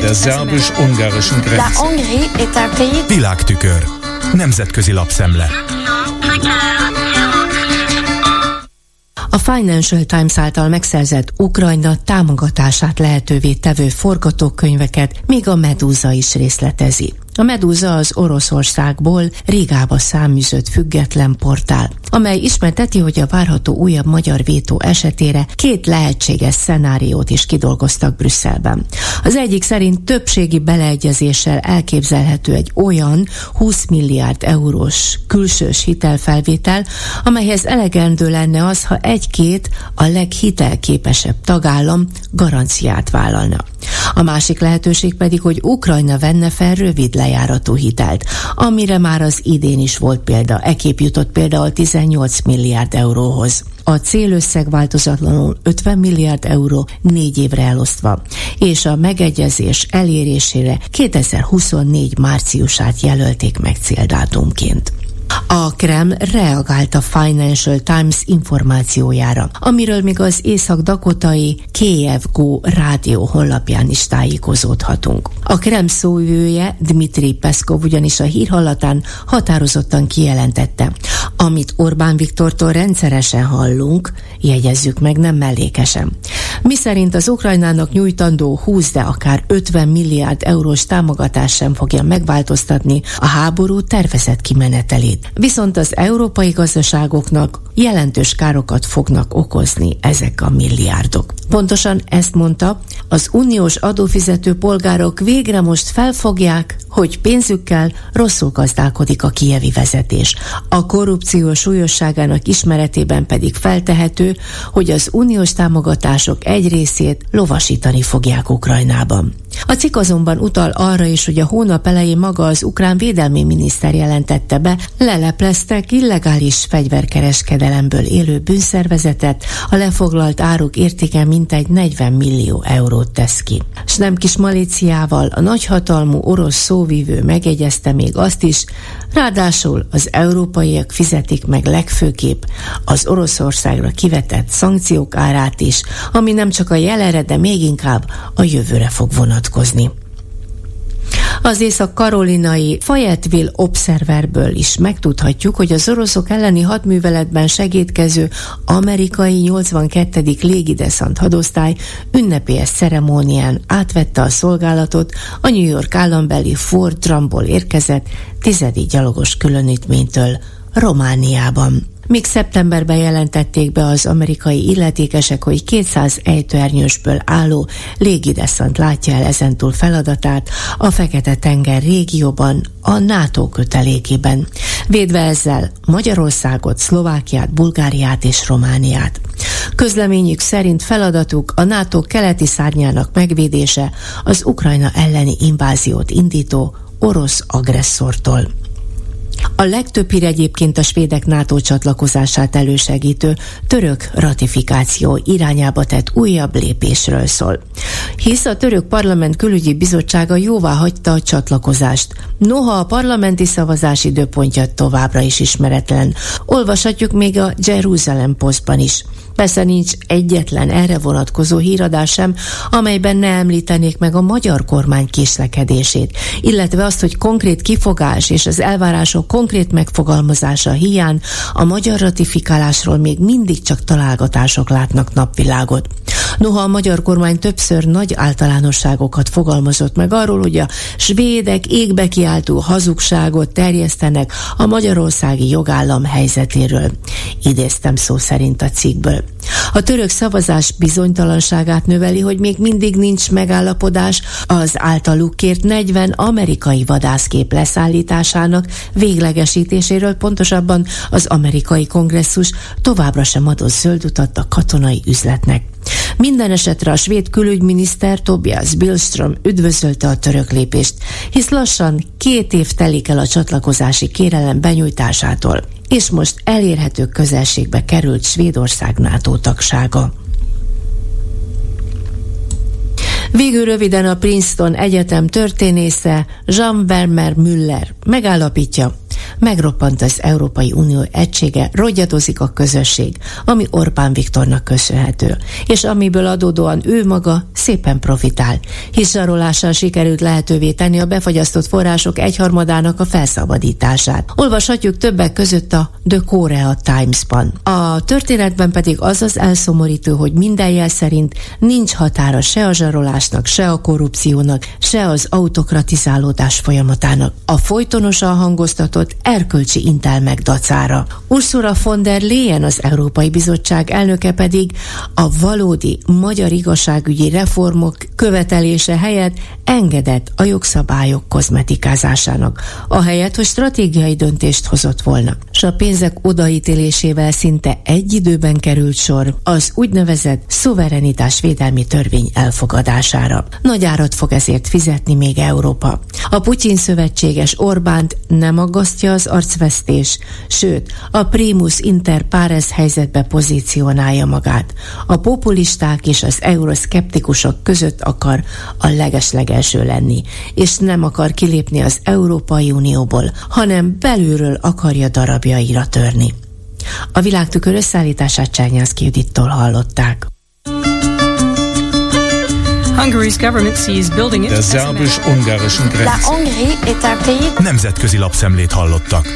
der szerbus-ungarischen Grenze. Világtükör. Nemzetközi lapszemle. A Financial Times által megszerzett Ukrajna támogatását lehetővé tevő forgatókönyveket még a Medúza is részletezi. A Medúza az Oroszországból Rigába száműzött független portál, amely ismerteti, hogy a várható újabb magyar vétó esetére két lehetséges szenáriót is kidolgoztak Brüsszelben. Az egyik szerint többségi beleegyezéssel elképzelhető egy olyan 20 milliárd eurós külsős hitelfelvétel, amelyhez elegendő lenne az, ha egy-két a leghitelképesebb tagállam garanciát vállalna. A másik lehetőség pedig, hogy Ukrajna venne fel rövid lejáratú hitelt, amire már az idén is volt példa. Ekép jutott például 18 milliárd euróhoz. A célösszeg változatlanul 50 milliárd euró négy évre elosztva, és a megegyezés elérésére 2024 márciusát jelölték meg céldátumként. A Kreml reagált a Financial Times információjára, amiről még az észak-dakotai Kiev Go rádió honlapján is tájékozódhatunk. A Kreml szóvője Dmitri Peszkov ugyanis a hírhallatán határozottan kijelentette, amit Orbán Viktortól rendszeresen hallunk, jegyezzük meg nem mellékesen. Mi szerint az Ukrajnának nyújtandó 20, de akár 50 milliárd eurós támogatás sem fogja megváltoztatni a háború tervezett kimenetelét. Viszont az európai gazdaságoknak jelentős károkat fognak okozni ezek a milliárdok. Pontosan ezt mondta, az uniós adófizető polgárok végre most felfogják, hogy pénzükkel rosszul gazdálkodik a kievi vezetés. A korrupció súlyosságának ismeretében pedig feltehető, hogy az uniós támogatások egy részét lovasítani fogják Ukrajnában. A cikk azonban utal arra is, hogy a hónap elején maga az ukrán védelmi miniszter jelentette be, lelepleztek illegális fegyverkereskedelemből élő bűnszervezetet, a lefoglalt áruk értéke mintegy 40 millió eurót tesz ki. S nem kis malíciával a nagyhatalmú orosz szóvívő megegyezte még azt is, ráadásul az európaiak fizetik meg legfőképp az Oroszországra kivetett szankciók árát is, ami nem csak a jelenre, de még inkább a jövőre fog vonatkozni. Az észak-karolinai Fayetteville Observerből is megtudhatjuk, hogy az oroszok elleni hadműveletben segítkező amerikai 82. légideszant hadosztály ünnepélyes ceremónián átvette a szolgálatot a New York állambeli Fort Drumból érkezett tizedik gyalogos különítménytől Romániában. Még szeptemberben jelentették be az amerikai illetékesek, hogy 200 ejtőernyősből álló légideszant látja el ezentúl feladatát a Fekete-tenger régióban, a NATO kötelékében, védve ezzel Magyarországot, Szlovákiát, Bulgáriát és Romániát. Közleményük szerint feladatuk a NATO keleti szárnyának megvédése az Ukrajna elleni inváziót indító orosz agresszortól. A legtöbb hír egyébként a svédek NATO csatlakozását elősegítő török ratifikáció irányába tett újabb lépésről szól. Hisz a török parlament külügyi bizottsága jóvá hagyta a csatlakozást. Noha a parlamenti szavazás időpontja továbbra is ismeretlen. Olvashatjuk még a Jerusalem Postban is. Persze nincs egyetlen erre vonatkozó híradás sem, amelyben ne említenék meg a magyar kormány késlekedését, illetve azt, hogy konkrét kifogás és az elvárások konkrét megfogalmazása hiány a magyar ratifikálásról még mindig csak találgatások látnak napvilágot. Noha a magyar kormány többször nagy általánosságokat fogalmazott meg arról, hogy a svédek égbe kiáltó hazugságot terjesztenek a magyarországi jogállam helyzetéről. Idéztem szó szerint a cikkből. A török szavazás bizonytalanságát növeli, hogy még mindig nincs megállapodás az általuk kért 40 amerikai vadászkép leszállításának véglegesítéséről, pontosabban az amerikai kongresszus továbbra sem adott zöld utat a katonai üzletnek. Minden esetre a svéd külügyminiszter Tobias Billström üdvözölte a török lépést, hisz lassan két év telik el a csatlakozási kérelem benyújtásától, és most elérhető közelségbe került Svédország NATO tagsága. Végül röviden a Princeton Egyetem történésze Jean Vermeer Müller megállapítja, megroppant az Európai Unió egysége, rogyadozik a közösség, ami Orbán Viktornak köszönhető, és amiből adódóan ő maga szépen profitál, hisz zsarolással sikerült lehetővé tenni a befagyasztott források egyharmadának a felszabadítását. Olvashatjuk többek között a The Korea Times-ban. A történetben pedig az az elszomorító, hogy minden jel szerint nincs határa se a zsarolásnak, se a korrupciónak, se az autokratizálódás folyamatának. A folytonosan hangoztatott erkölcsi intel megdacára. Ursula von der Leyen az Európai Bizottság elnöke pedig a valódi magyar igazságügyi reformok követelése helyett engedett a jogszabályok kozmetikázásának, ahelyett, hogy stratégiai döntést hozott volna. S a pénzek odaítélésével szinte egy időben került sor az úgynevezett szuverenitás védelmi törvény elfogadására. Nagy árat fog ezért fizetni még Európa. A Putyin szövetséges Orbánt nem aggasztja az arcvesztés, sőt, a primus inter pares helyzetbe pozícionálja magát. A populisták és az euroszkeptikusok között akar a legeslegelső lenni, és nem akar kilépni az Európai Unióból, hanem belülről akarja darabjaira törni. A világtükör összeállítását Csányászki Judittól hallották. Der szerbus-ungarischen Grenze. Nemzetközi lapszemlét hallottak.